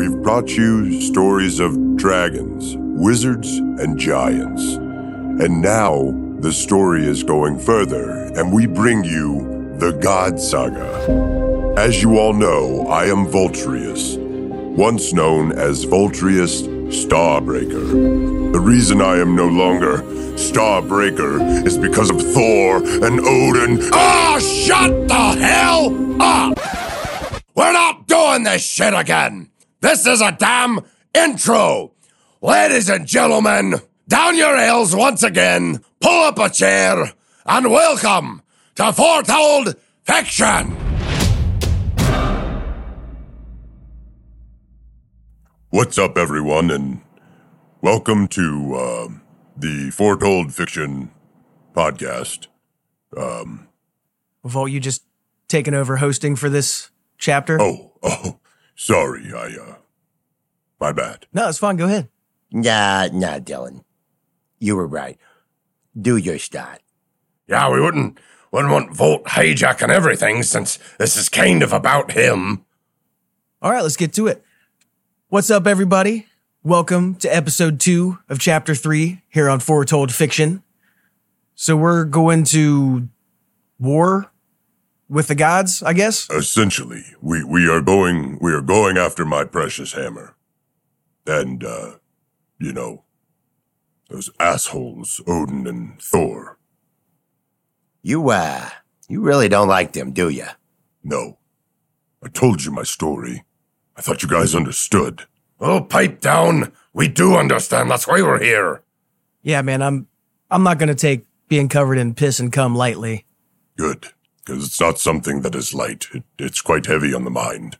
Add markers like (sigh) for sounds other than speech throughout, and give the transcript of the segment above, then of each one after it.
we've brought you stories of dragons, wizards, and giants. And now the story is going further, and we bring you the God Saga. As you all know, I am Voltrius, once known as Voltrius Starbreaker. The reason I am no longer Starbreaker is because of Thor and Odin. Oh, shut the hell up! We're not doing this shit again! This is a damn intro! Ladies and gentlemen, down your ales once again, pull up a chair, and welcome to Foretold Fiction! What's up, everyone, and welcome to uh, the Foretold Fiction podcast. Um, Volt, you just taken over hosting for this chapter? Oh, oh, sorry, I, uh, my bad. No, it's fine. Go ahead. Nah, nah, Dylan. You were right. Do your start. Yeah, we wouldn't, wouldn't want Volt hijacking everything since this is kind of about him. All right, let's get to it. What's up, everybody? Welcome to episode two of chapter three here on Foretold Fiction. So we're going to war with the gods, I guess. Essentially, we, we are going, we are going after my precious hammer. And, uh, you know, those assholes, Odin and Thor. You, uh, you really don't like them, do you? No. I told you my story. I thought you guys understood. Oh, pipe down. We do understand. That's why we're here. Yeah, man, I'm I'm not gonna take being covered in piss and cum lightly. Good. Because it's not something that is light. It, it's quite heavy on the mind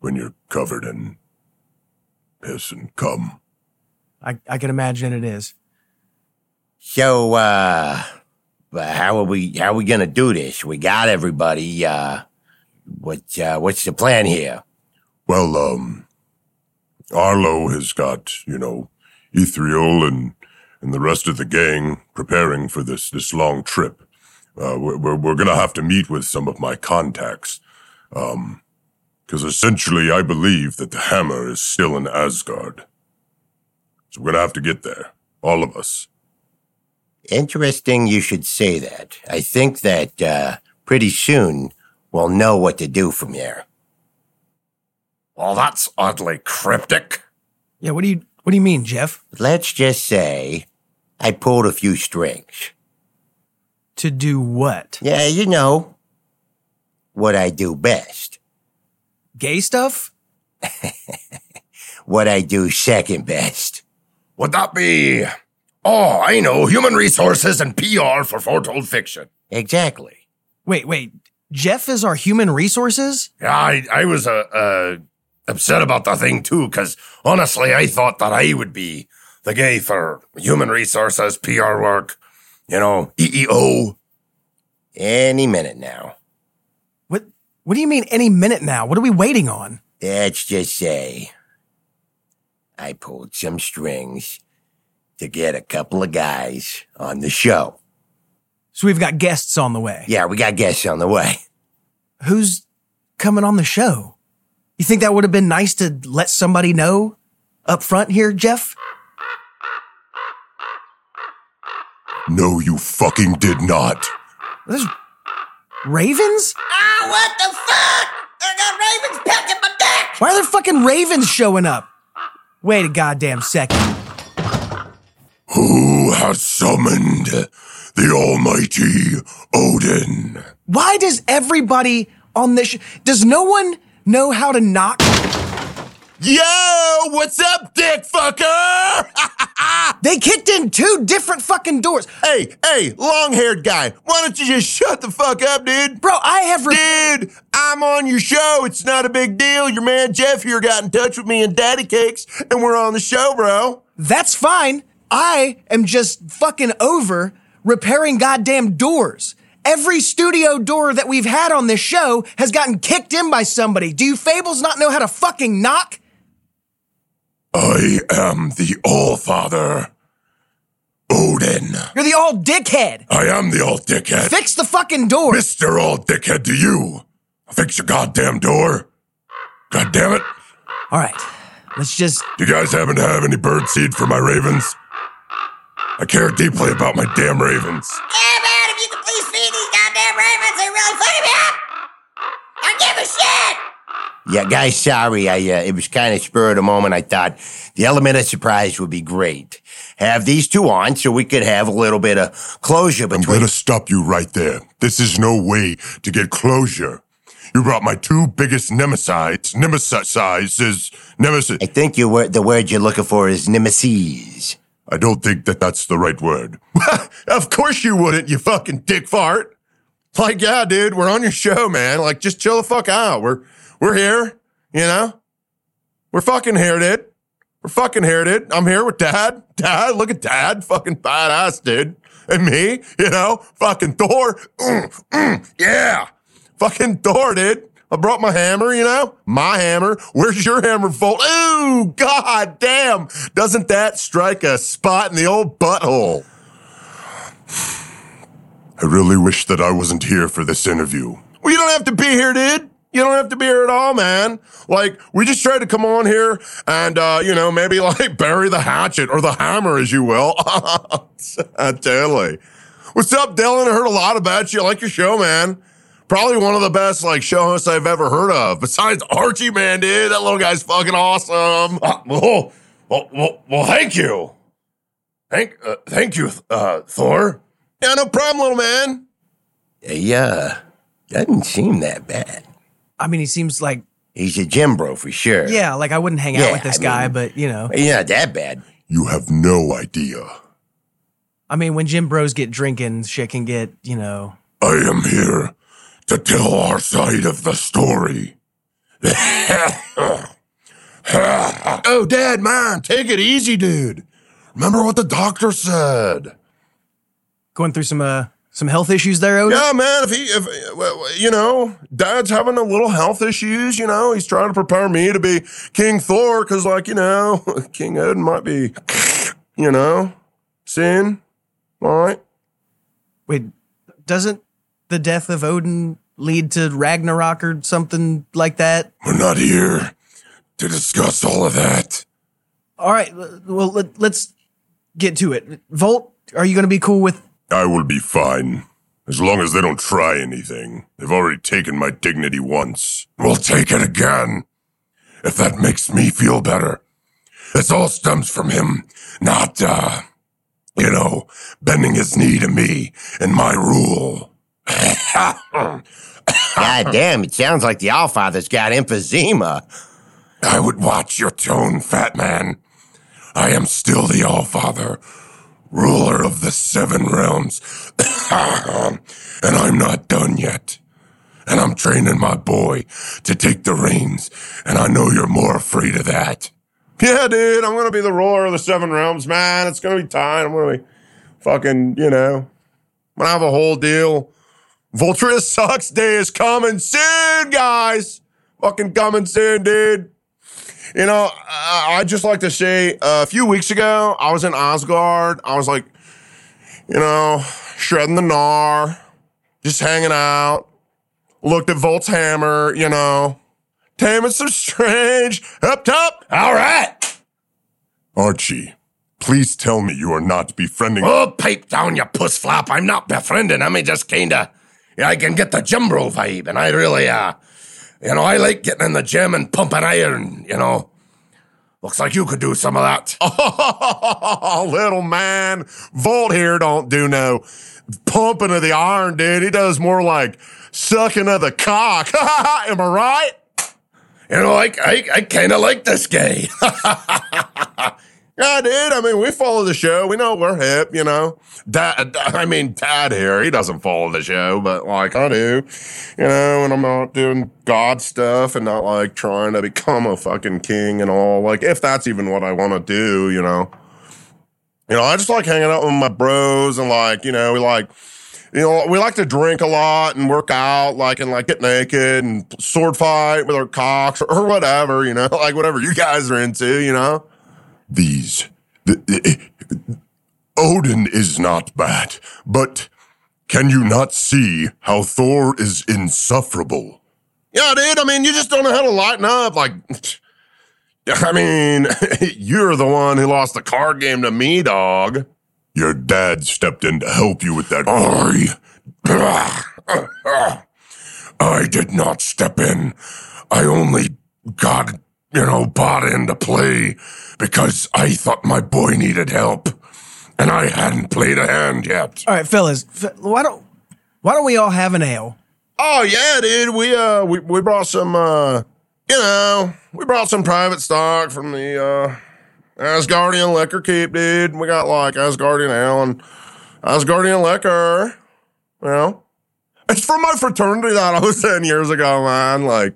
when you're covered in piss and cum. I, I can imagine it is. So, uh, but how are we, how are we gonna do this? We got everybody, uh, what, uh, what's the plan here? Well, um, Arlo has got, you know, Ethereal and, and the rest of the gang preparing for this, this long trip. Uh, we're, we're, we're gonna have to meet with some of my contacts. Um, cause essentially I believe that the hammer is still in Asgard. So we're gonna have to get there. All of us. Interesting you should say that. I think that, uh, pretty soon we'll know what to do from here. Well, that's oddly cryptic. Yeah, what do you what do you mean, Jeff? Let's just say I pulled a few strings. To do what? Yeah, you know, what I do best. Gay stuff? (laughs) What I do second best. Would that be. Oh, I know. Human resources and PR for Foretold Fiction. Exactly. Wait, wait. Jeff is our human resources? Yeah, I, I was uh, uh, upset about the thing too, because honestly, I thought that I would be the guy for human resources, PR work, you know, E EEO. Any minute now. What what do you mean any minute now? What are we waiting on? Let's just say I pulled some strings to get a couple of guys on the show. So we've got guests on the way. Yeah, we got guests on the way. Who's coming on the show? You think that would have been nice to let somebody know up front here, Jeff? No, you fucking did not. There's ravens? Ah, what the fuck? I got ravens pecking my dick! Why are there fucking ravens showing up? Wait a goddamn second. Who has summoned the almighty Odin? Why does everybody on this sh- does no one know how to knock? Yo, what's up, dick fucker? (laughs) They kicked in two different fucking doors. hey, hey, long haired guy, why don't you just shut the fuck up, dude? Bro, I have re- Dude, I'm on your show. It's not a big deal. Your man Jeff here got in touch with me and Daddy Cakes, and we're on the show, bro. That's fine. I am just fucking over repairing goddamn doors. Every studio door that we've had on this show has gotten kicked in by somebody. Do you fables not know how to fucking knock? I am the All-Father, Odin. You're the all dickhead. I am the All Dickhead. Fix the fucking door. Mr. All Dickhead to you. I fix your goddamn door. God damn it. All right. Let's just Do you guys happen to have any bird seed for my ravens? I care deeply about my damn ravens. Yeah, man, if you could please feed these goddamn ravens, they really fucking me up. I give a shit. Yeah, guys, sorry. I uh, it was kind of spur of the moment. I thought the element of surprise would be great. Have these two on so we could have a little bit of closure I'm between. gonna stop you right there. This is no way to get closure. You brought my two biggest nemesides, nemesises, nemesis. I think you were the word you're looking for is nemesis. I don't think that that's the right word. (laughs) of course you wouldn't, you fucking dick fart. Like, yeah, dude, we're on your show, man. Like, just chill the fuck out. We're we're here, you know? We're fucking here, dude. We're fucking here, dude. I'm here with Dad. Dad, look at Dad. Fucking badass, dude. And me, you know, fucking Thor. Mm, mm, yeah. Fucking Thor, dude. I brought my hammer, you know? My hammer. Where's your hammer, Volt? Ooh, god damn. Doesn't that strike a spot in the old butthole? (sighs) I really wish that I wasn't here for this interview. Well, you don't have to be here, dude. You don't have to be here at all, man. Like, we just tried to come on here and, uh, you know, maybe (laughs) like bury the hatchet or the hammer, as you will. (laughs) totally. What's up, Dylan? I heard a lot about you. I like your show, man. Probably one of the best, like, show hosts I've ever heard of. Besides Archie, man, dude. That little guy's fucking awesome. Uh, (laughs) well, well, well, well, thank you. Thank, uh, thank you, uh, Thor. Yeah, no problem, little man. Yeah, doesn't seem that bad. I mean, he seems like He's a gym bro for sure. yeah, like I wouldn't hang out Yeah, with this I guy, mean- but you know, he's not that bad. You have no idea. I mean, when gym bros get drinking, shit can get you know. I am here to tell our side of the story. (laughs) Oh, Dad, man, take it easy, dude. Remember what the doctor said. Going through some uh some health issues there, Odin. Yeah, man. If he, if you know, Dad's having a little health issues. You know, he's trying to prepare me to be King Thor because, like, you know, (laughs) King Odin might be, (sniffs) you know, sin. All right. Wait, doesn't the death of Odin lead to Ragnarok or something like that? We're not here to discuss all of that. All right, well let, let's get to it. Volt, are you going to be cool with? I will be fine. As long as they don't try anything. They've already taken my dignity once. We'll take it again. If that makes me feel better. This all stems from him not, uh, you know, bending his knee to me and my rule. (laughs) God damn, it sounds like the Allfather's got emphysema. I would watch your tone, fat man. I am still the Allfather, ruler of the seven realms. (coughs) and I'm not done yet. And I'm training my boy to take the reins, and I know you're more afraid of that. Yeah, dude, I'm gonna be the ruler of the seven realms, man. It's gonna be time. I'm gonna be fucking, you know, I'm gonna have a whole deal. Voltria sucks day is coming soon, guys. Fucking coming soon, dude. You know, I, I just like to say uh, a few weeks ago, I was in Asgard. I was like, you know, shredding the gnar, just hanging out. Looked at Volt's hammer, you know, taming some (laughs) strange up top. All right. Archie, please tell me you are not befriending. Oh, pipe down, you puss flap. I'm not befriending him. I just kinda, I can get the gym bro vibe, and I really, uh, you know, I like getting in the gym and pumping iron, you know. Looks like you could do some of that. Oh, (laughs) little man. Volt here don't do no pumping of the iron, dude. He does more like sucking of the cock. (laughs) Am I right? You know, I, I, I kind of like this guy. (laughs) Yeah, dude. I mean, we follow the show. We know we're hip, you know. Dad, I mean, Dad here, he doesn't follow the show, but like I do, you know, and I'm not doing God stuff and not like trying to become a fucking king and all. Like, if that's even what I want to do, you know. You know, I just like hanging out with my bros and like, you know, we like, you know, we like to drink a lot and work out, like, and like get naked and sword fight with our cocks or, or whatever, you know, (laughs) like whatever you guys are into, you know. These. The- the- eh, Odin is not bad, but can you not see how Thor is insufferable? Yeah, dude. I mean, you just don't know how to lighten up. Like, (laughs) I mean, (laughs) you're the one who lost the card game to me, dog. Your dad stepped in to help you with that. I. (sighs) I did not step in. I only got, you know, bought into play because I thought my boy needed help. And I hadn't played a hand yet. All right, fellas, why don't why don't we all have an ale? Oh yeah, dude. We uh we, we brought some uh you know, we brought some private stock from the uh Asgardian Liquor Keep, dude. We got like Asgardian Ale and Asgardian Liquor. You know? It's from my fraternity that I was in years ago, man. Like,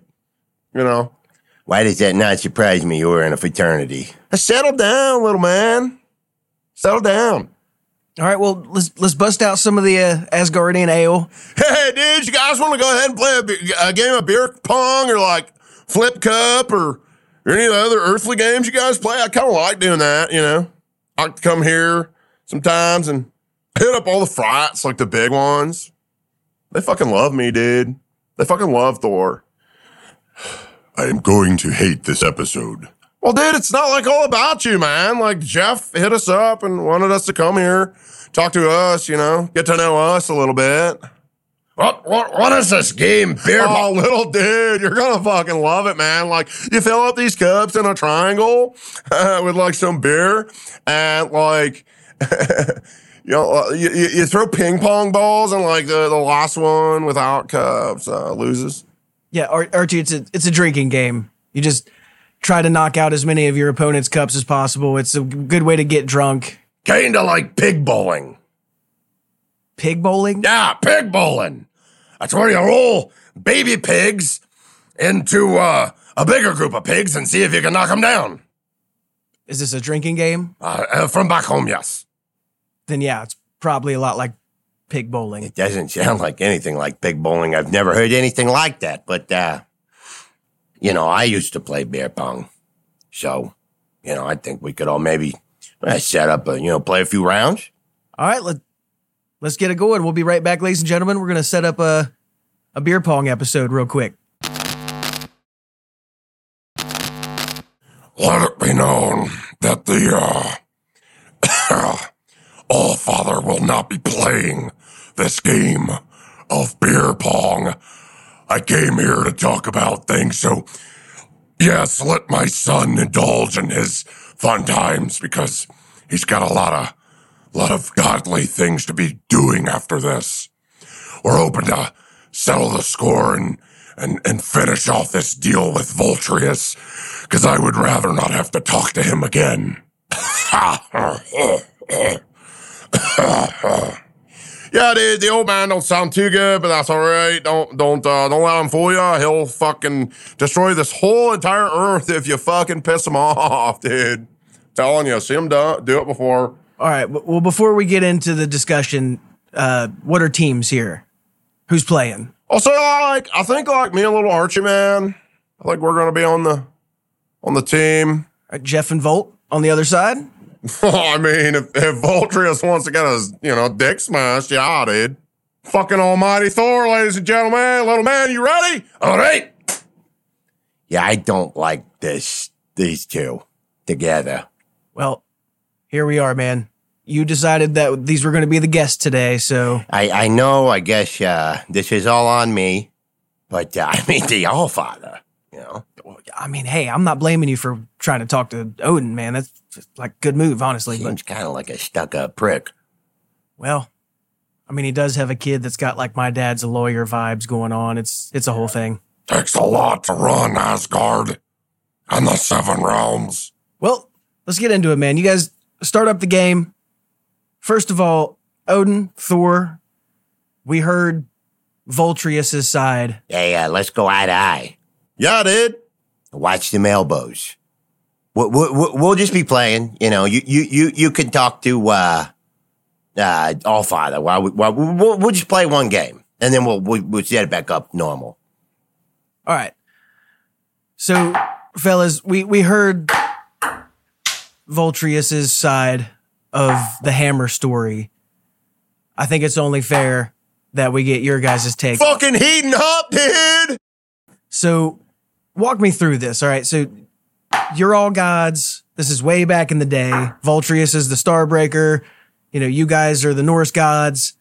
you know. Why does that not surprise me? You were in a fraternity. Settle down, little man. Settle down. All right, well let's let's bust out some of the uh, Asgardian ale. Hey, dude, you guys want to go ahead and play a, be- a game of beer pong or like flip cup or, or any of the other earthly games you guys play? I kind of like doing that, you know. I like to come here sometimes and hit up all the frats, like the big ones. They fucking love me, dude. They fucking love Thor. I am going to hate this episode. Well, dude, it's not like all about you, man. Like Jeff hit us up and wanted us to come here, talk to us, you know, get to know us a little bit. What, what, what is this game? Beer Oh, little dude, you're gonna fucking love it, man. Like you fill up these cups in a triangle uh, (laughs) with like some beer, and like (laughs) you know, uh, you, you you throw ping pong balls, and like the the last one without cups uh, loses. Yeah, Archie, it's a it's a drinking game. You just try to knock out as many of your opponent's cups as possible. It's a good way to get drunk. Kinda like pig bowling. Pig bowling? Yeah, pig bowling. That's where you roll baby pigs into uh, a bigger group of pigs and see if you can knock them down. Is this a drinking game? Uh, uh, from back home, yes. Then yeah, it's probably a lot like pig bowling. It doesn't sound like anything like pig bowling. I've never heard anything like that. But, uh, you know, I used to play beer pong. So, you know, I think we could all maybe uh, set up, a, you know, play a few rounds. All right, let let's get it going. We'll be right back, ladies and gentlemen. We're gonna set up a a beer pong episode real quick. Let it be known that the uh, (coughs) All Father will not be playing this game of beer pong. I came here to talk about things, so yes, let my son indulge in his fun times because he's got a lot of lot of godly things to be doing after this. We're hoping to settle the score and and and finish off this deal with Voltrius, because I would rather not have to talk to him again. (laughs) (coughs) Yeah, dude, the old man don't sound too good, but that's all right. Don't don't uh, don't let him fool you. He'll fucking destroy this whole entire earth if you fucking piss him (laughs) off, dude. Telling you, see him do, do it before. All right. Well, before we get into the discussion, uh, what are teams here? Who's playing? Also, like I think like me and little Archie, man. I think we're gonna be on the on the team. Uh, Jeff and Volt on the other side. (laughs) I mean, if, if Voltrius wants to get his, you know, dick smashed, yeah, dude. Fucking almighty Thor, ladies and gentlemen. Little man, you ready? All right. Yeah, I don't like this, these two together. Well, here we are, man. You decided that these were going to be the guests today, so I, I know, I guess, uh, this is all on me, but, uh, I mean, the All Father, you know? I mean, hey, I'm not blaming you for trying to talk to Odin, man. That's like good move, honestly. But Seems kind of like a stuck up prick. well, I mean, he does have a kid that's got like my dad's a lawyer vibes going on. It's it's a whole thing. Takes a lot to run Asgard and the Seven Realms. Well, let's get into it, man. You guys start up the game. First of all, Odin, Thor, we heard Voltrius's side. Yeah, yeah. let's go eye to eye. Yeah, dude. Watch them elbows. We'll, we'll, we'll just be playing. You know, you you you you can talk to uh, uh, All Father. While we, while we, we'll, we'll just play one game, and then we'll we'll, we'll set it back up normal. All right. So, fellas, we we heard Voltrius's side of the hammer story. I think it's only fair that we get your guys' take. Fucking heating up, dude. So, walk me through this. All right. So, you're all gods. This is way back in the day. Voltrius is the Starbreaker. You know, you guys are the Norse gods.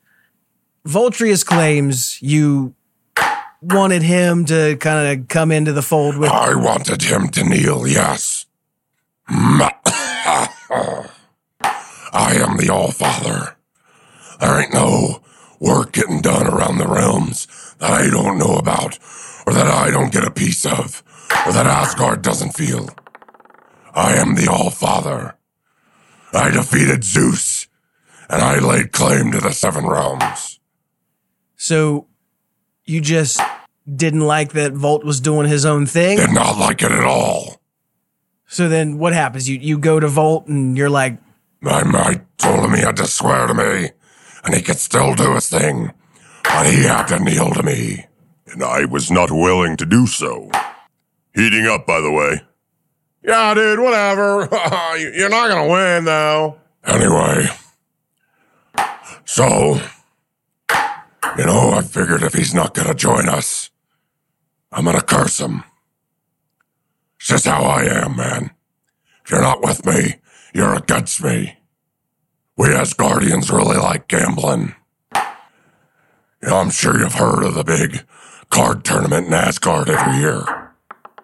Voltrius claims you wanted him to kind of come into the fold with. I wanted him to kneel, yes. I am the All Father. There ain't no work getting done around the realms that I don't know about, or that I don't get a piece of, or that Asgard doesn't feel. I am the All Father. I defeated Zeus, and I laid claim to the seven realms. So you just didn't like that Volt was doing his own thing. Did not like it at all. So then what happens? You you go to Volt and you're like, My mate told him he had to swear to me, and he could still do his thing, but he had to kneel to me. And I was not willing to do so. Heating up, by the way. Yeah, dude, whatever. (laughs) You- You're not gonna win, though. Anyway, so, you know, I figured if he's not gonna join us, I'm gonna curse him. It's just how I am, man. If you're not with me, you're against me. We Asgardians really like gambling. You know, I'm sure you've heard of the big card tournament in Asgard every year.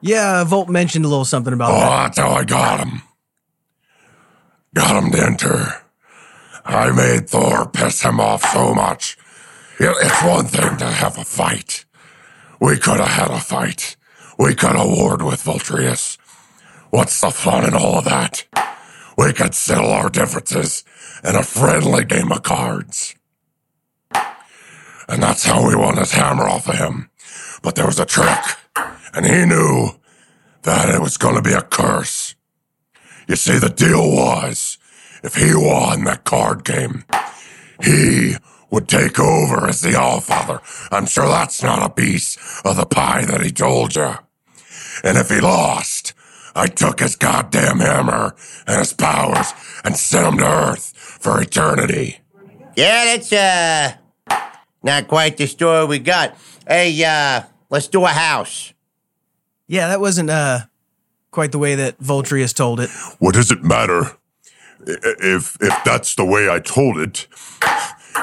Yeah, Volt mentioned a little something about Oh, that. that's how I got him. Got him to enter. I made Thor piss him off so much. It- It's one thing to have a fight. We could have had a fight. We could have warred with Voltrius. What's the fun in all of that? We could settle our differences in a friendly game of cards. And that's how we won his hammer off of him. But there was a trick, and he knew that it was going to be a curse. You see, the deal was if he won that card game, he would take over as the Allfather. I'm sure that's not a piece of the pie that he told you. And if he lost, I took his goddamn hammer and his powers and sent him to Earth for eternity. Yeah, that's uh not quite the story we got. Hey, uh, let's do a house. Yeah, that wasn't uh quite the way that Voltrius told it. What does it matter? If if that's the way I told it,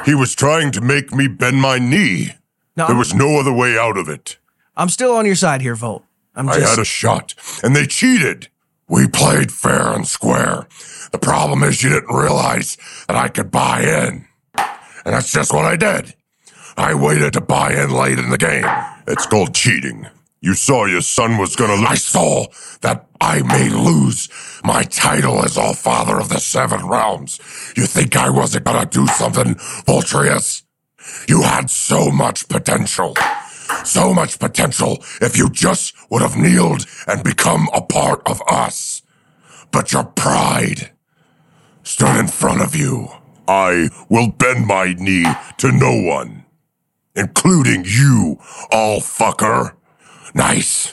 he was trying to make me bend my knee. No, There I'm, was no other way out of it. I'm still on your side here, Volt. I'm I just had a shot, and they cheated. We played fair and square. The problem is you didn't realize that I could buy in. And that's just what I did. I waited to buy in late in the game. It's called cheating. You saw your son was gonna I lose. saw that I may lose my title as All Father of the Seven Realms. You think I wasn't gonna do something, Voltrius? You had so much potential. So much potential if you just would have kneeled and become a part of us. But your pride stood in front of you. I will bend my knee to no one, including you, all fucker. Nice.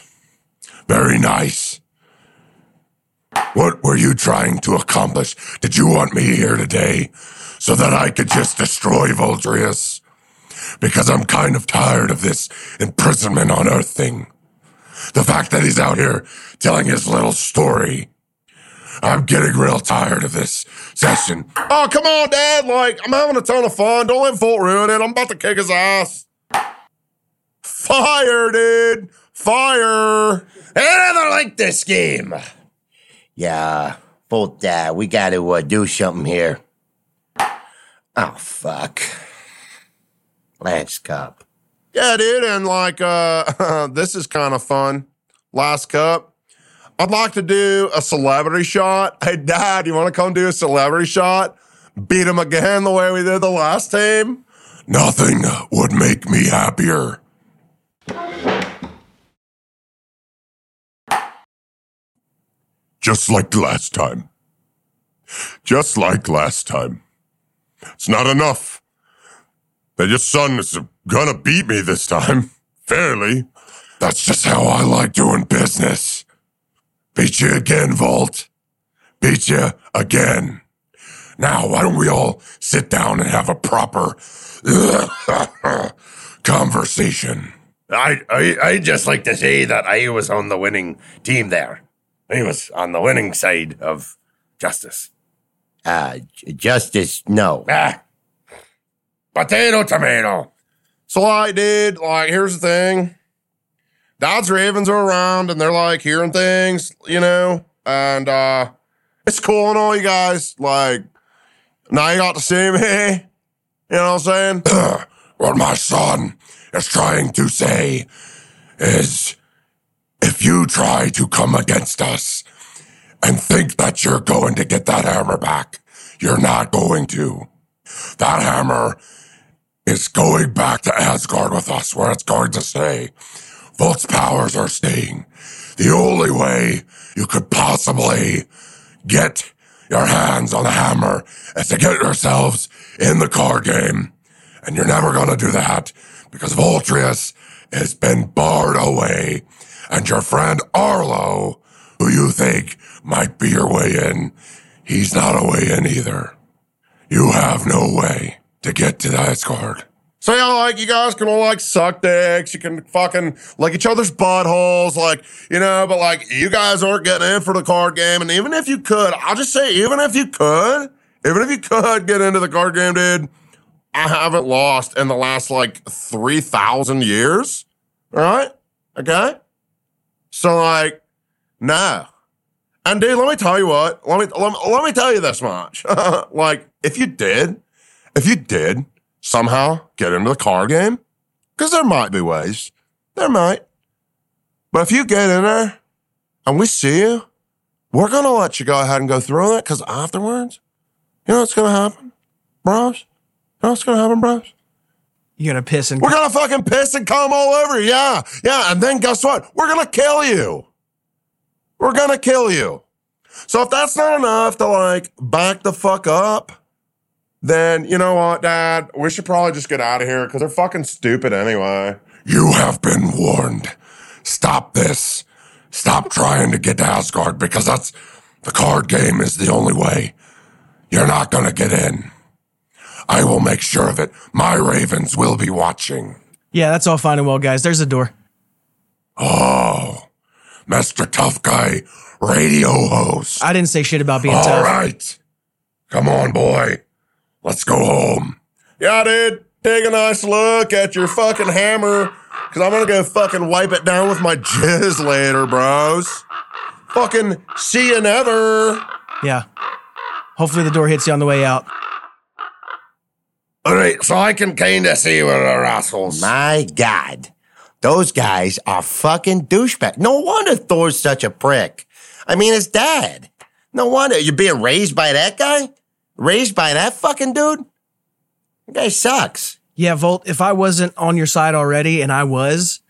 Very nice. What were you trying to accomplish? Did you want me here today so that I could just destroy Voltrius? Because I'm kind of tired of this imprisonment on Earth thing. The fact that he's out here telling his little story. I'm getting real tired of this session. (laughs) Oh, come on, Dad. Like, I'm having a ton of fun. Don't let Volt ruin it. I'm about to kick his ass. Fire, dude. Fire. I never liked this game. Yeah, both uh, we got to uh, do something here. Oh fuck. Last cup. Yeah, dude. And like, uh, (laughs) this is kind of fun. Last cup. I'd like to do a celebrity shot. Hey, Dad, you want to come do a celebrity shot? Beat him again the way we did the last time? Nothing would make me happier. Just like last time. Just like last time. It's not enough that your son is gonna beat me this time. Fairly. That's just how I like doing business. Beat you again, Volt. Beat you again. Now, why don't we all sit down and have a proper (laughs) conversation? I, I I just like to say that I was on the winning team there. He was on the winning side of justice. Uh, j- justice, no. Ah. Potato, tomato. So I did. like, here's the thing. Dodds Ravens are around and they're like hearing things, you know, and uh it's cool and all you guys. Like, now you got to see me. You know what I'm saying? (clears throat) What my son is trying to say is if you try to come against us and think that you're going to get that hammer back, you're not going to. That hammer is going back to Asgard with us, where it's going to stay. Volt's powers are staying. The only way you could possibly get your hands on the hammer is to get yourselves in the card game. And you're never gonna do that because Voltrius has been barred away. And your friend Arlo, who you think might be your way in, he's not a way in either. You have no way to get to that Asgard. So yeah, like you guys can all like suck dicks, you can fucking like each other's buttholes, like you know, but like you guys aren't getting in for the card game, and even if you could, I'll just say, even if you could, even if you could get into the card game, dude, I haven't lost in the last like three thousand years. All right, okay. So like, no. And dude, let me tell you what. Let me let me, let me tell you this much. (laughs) like, if you did, if you did somehow get into the car game, because there might be ways, there might. But if you get in there and we see you, we're gonna let you go ahead and go through it. Because afterwards, you know what's gonna happen, bros? You know what's gonna happen, bros? You're gonna piss and We're gonna fucking piss and come all over you. Yeah. Yeah. And then guess what? We're gonna kill you. We're gonna kill you. So if that's not enough to like back the fuck up, then you know what, Dad? We should probably just get out of here because they're fucking stupid anyway. You have been warned. Stop this. Stop trying to get to Asgard because that's the card game is the only way. You're not gonna get in. I will make sure of it. My ravens will be watching. yeah, that's all fine and well, guys. There's a door. Oh, Mr. Tough Guy, radio host. I didn't say shit about being All tough. right. Come on, boy. Let's go home. Yeah, dude. Take a nice look at your fucking hammer because I'm gonna go fucking wipe it down with my jizz later, bros. Fucking see you never. Yeah. Hopefully the door hits you on the way out. All right, so I can kind of see where the assholes. My God. Those guys are fucking douchebags. No wonder Thor's such a prick. I mean, his dad. No wonder. You're being raised by that guy? Raised by that fucking dude? That guy sucks. Yeah, Volt, if I wasn't on your side already and I was,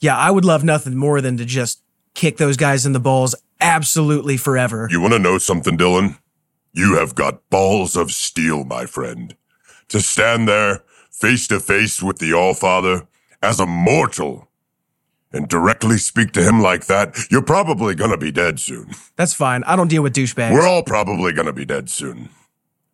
yeah, I would love nothing more than to just kick those guys in the balls absolutely forever. You want to know something, Dylan? You have got balls of steel, my friend. To stand there face to face with the Allfather as a mortal and directly speak to him like that, you're probably gonna be dead soon. That's fine. I don't deal with douchebags. We're all probably gonna be dead soon.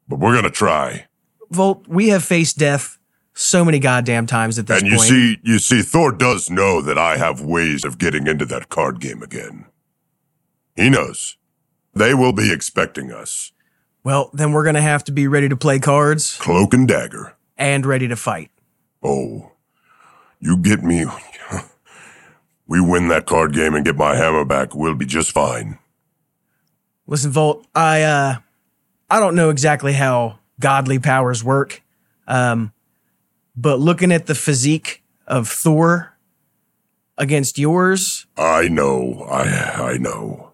But we're gonna try. Volt, we have faced death so many goddamn times at this point. And you point. see, you see, Thor does know that I have ways of getting into that card game again. He knows. They will be expecting us. well, then we're going to have to be ready to play cards Cloak and dagger. and ready to fight. Oh, you get me. (laughs) We win that card game and get my hammer back, we'll be just fine. Listen, Volt, I uh I don't know exactly how godly powers work. Um but looking at the physique of Thor against yours, I know, I, I know.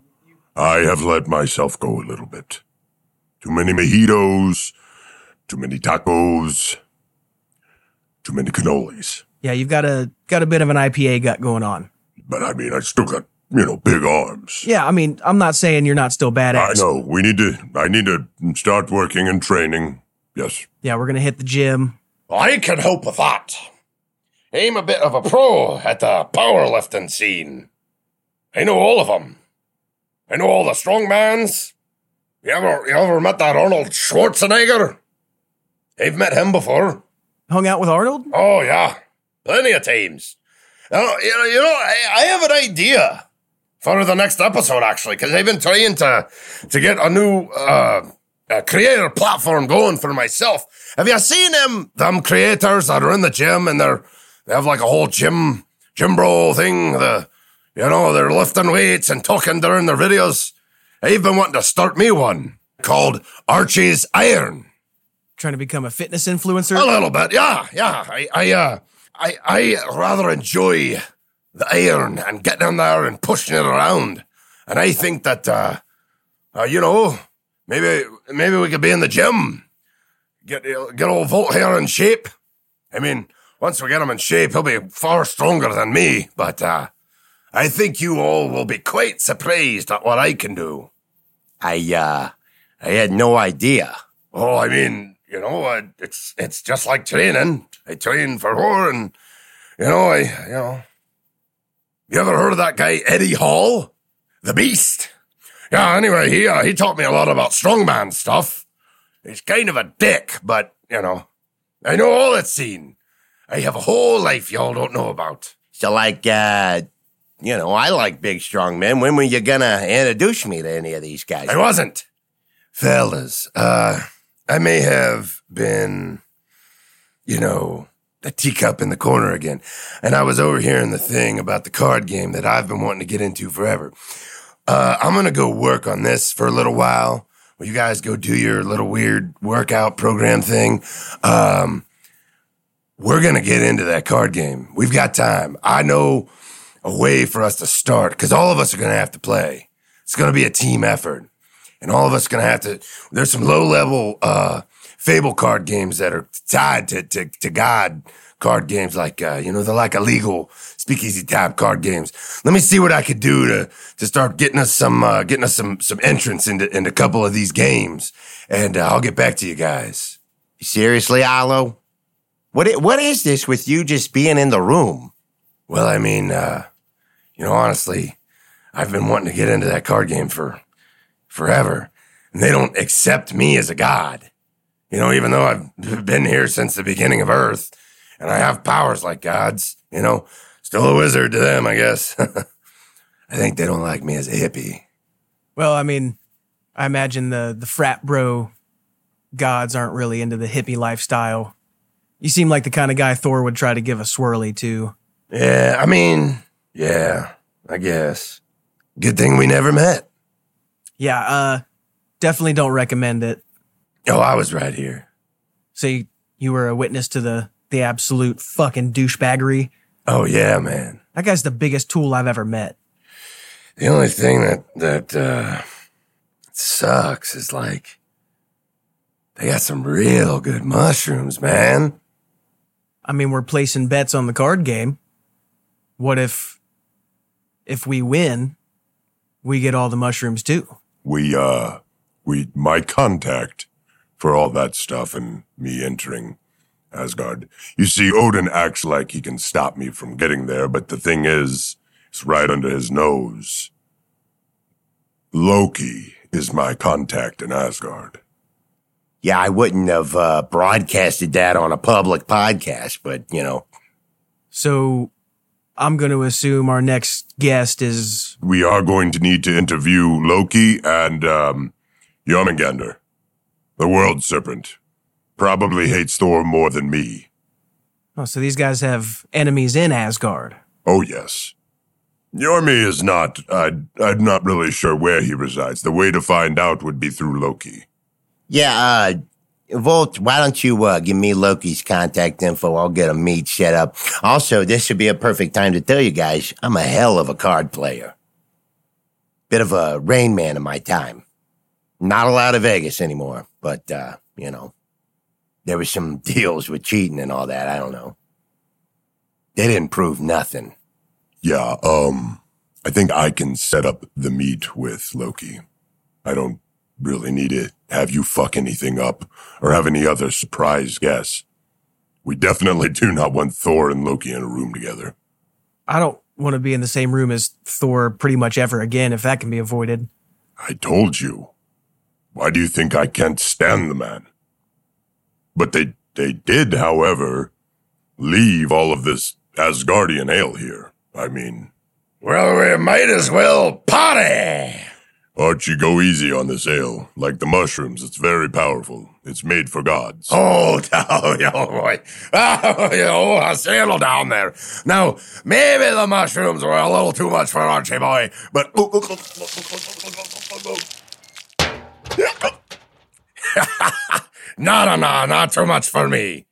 I have let myself go a little bit. Too many mojitos, too many tacos, too many cannolis. yeah, you've got a got a bit of an IPA gut going on. But I mean, I still got, you know, big arms. Yeah, I mean, I'm not saying you're not still badass. I know. We need to, I need to start working and training. Yes. Yeah, we're gonna hit the gym. I can help with that. I'm a bit of a pro at the powerlifting scene. I know all of them. I know all the strongmans. You ever, you ever met that Arnold Schwarzenegger? I've met him before. Hung out with Arnold? Oh yeah, plenty of times. Oh, you know, you know, I, I have an idea for the next episode, actually, because I've been trying to to get a new uh, uh, creator platform going for myself. Have you seen them them creators that are in the gym and they're they have like a whole gym gym bro thing? The you know they're lifting weights and talking during their videos. I've been wanting to start me one called Archie's Iron. Trying to become a fitness influencer? A little bit, yeah, yeah. I, I, uh, I, I rather enjoy the iron and getting in there and pushing it around. And I think that, uh, uh, you know, maybe, maybe we could be in the gym, get, get old Volt here in shape. I mean, once we get him in shape, he'll be far stronger than me. But, uh, I think you all will be quite surprised at what I can do. I, uh, I had no idea. Oh, I mean, you know, uh, it's it's just like training. I train for war, and you know, I you know. You ever heard of that guy Eddie Hall, the Beast? Yeah. Anyway, he uh, he taught me a lot about strongman stuff. He's kind of a dick, but you know, I know all it's seen. I have a whole life y'all don't know about. So, like, uh, you know, I like big, strong men. When were you gonna introduce me to any of these guys? I wasn't, fellas. Uh, I may have been, you know, a teacup in the corner again. And I was overhearing the thing about the card game that I've been wanting to get into forever. Uh, I'm going to go work on this for a little while. Will you guys go do your little weird workout program thing? Um, we're going to get into that card game. We've got time. I know a way for us to start because all of us are going to have to play. It's going to be a team effort and all of us are going to have to. There's some low level uh, Fable card games that are tied to to, to God card games, like uh, you know they're like illegal speakeasy type card games. Let me see what I could do to to start getting us some uh, getting us some some entrance into into a couple of these games, and uh, I'll get back to you guys. Seriously, Arlo? What what is this with you just being in the room? Well, I mean, uh, you know, honestly, I've been wanting to get into that card game for forever, and they don't accept me as a god. You know, even though I've been here since the beginning of Earth, and I have powers like gods, you know, still a wizard to them, I guess. (laughs) I think they don't like me as a hippie. Well, I mean, I imagine the the frat bro gods aren't really into the hippie lifestyle. You seem like the kind of guy Thor would try to give a swirly to. Yeah, I mean, yeah, I guess. Good thing we never met. Yeah, uh, definitely don't recommend it. Oh, I was right here. So you, you were a witness to the the absolute fucking douchebaggery. Oh yeah, man. That guy's the biggest tool I've ever met. The only thing that that uh, sucks is like they got some real good mushrooms, man. I mean, we're placing bets on the card game. What if if we win, we get all the mushrooms too? We, uh, we, my contact for all that stuff and me entering Asgard. You see, Odin acts like he can stop me from getting there, but the thing is, it's right under his nose. Loki is my contact in Asgard. Yeah, I wouldn't have uh, broadcasted that on a public podcast, but you know, So I'm going to assume our next guest is We are going to need to interview Loki and, um, Jormungandr, the world serpent. Probably hates Thor more than me. Oh, so these guys have enemies in Asgard. Oh, yes. Yormi is not, I'd, I'm not really sure where he resides. The way to find out would be through Loki. yeah. Uh, Volt, why don't you uh, give me Loki's contact info? I'll get a meet set up. Also, this should be a perfect time to tell you guys I'm a hell of a card player. Bit of a rain man in my time. Not allowed to Vegas anymore, but uh, you know, there was some (laughs) deals with cheating and all that. I don't know. They didn't prove nothing. Yeah, um, I think I can set up the meet with Loki. I don't really need to have you fuck anything up or have any other surprise guests. We definitely do not want Thor and Loki in a room together. I don't want to be in the same room as Thor pretty much ever again if that can be avoided. I told you. Why do you think I can't stand the man? But they, they did, however, leave all of this Asgardian ale here. I mean, Well, we might as well party. Archie, go easy on this ale. Like the mushrooms, it's very powerful. It's made for gods. Oh, (laughs) oh, oh boy. Oh, oh, settle down there. Now, maybe the mushrooms were a little too much for Archie boy, but. (laughs) no, no, no, not too much for me.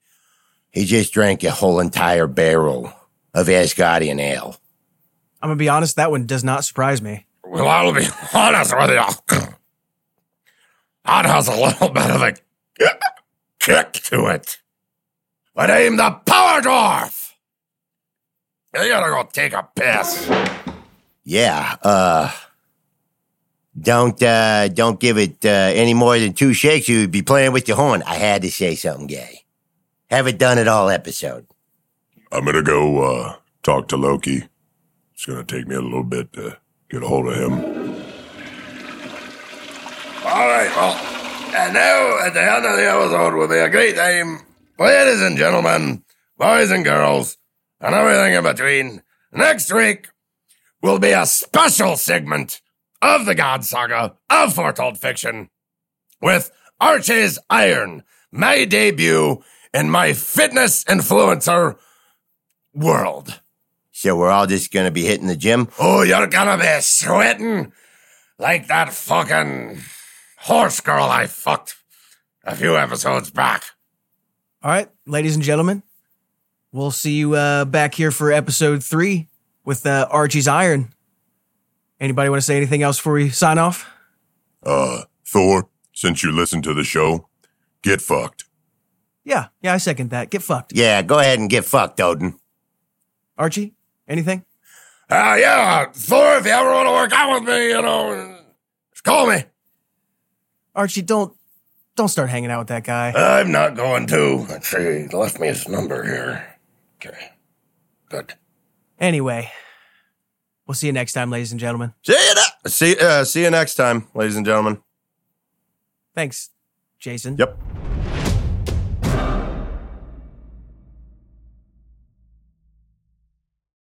He just drank a whole entire barrel of Asgardian ale. I'm gonna be honest, that one does not surprise me. Well, I'll be honest with you. That has a little bit of a kick to it. But I'm the power dwarf. You gotta go take a piss. Yeah, uh don't uh don't give it uh, any more than two shakes, you'd be playing with your horn. I had to say something gay. Haven't done it all episode. I'm gonna go uh, talk to Loki. It's gonna take me a little bit to get a hold of him. All right, well, and now at the end of the episode will be a great time, ladies and gentlemen, boys and girls, and everything in between. Next week will be a special segment of the God Saga of Foretold Fiction with Archie's Iron, my debut in my fitness influencer world. So we're all just gonna be hitting the gym. Oh, you're gonna be sweating like that fucking horse girl I fucked a few episodes back. All right, ladies and gentlemen, we'll see you uh, back here for episode three with uh, Archie's Iron. Anybody want to say anything else before we sign off? Uh, Thor, since you listen to the show, get fucked. Yeah, yeah, I second that. Get fucked. Yeah, go ahead and get fucked, Odin. Archie, anything? Ah, yeah, Thor, if you ever want to work out with me, you know, just call me. Archie, don't don't start hanging out with that guy. I'm not going to. Let's see, he left me his number here. Okay, good. Anyway, we'll see you next time, ladies and gentlemen. See you, ne- see, uh, see you next time, ladies and gentlemen. Thanks, Jason. Yep.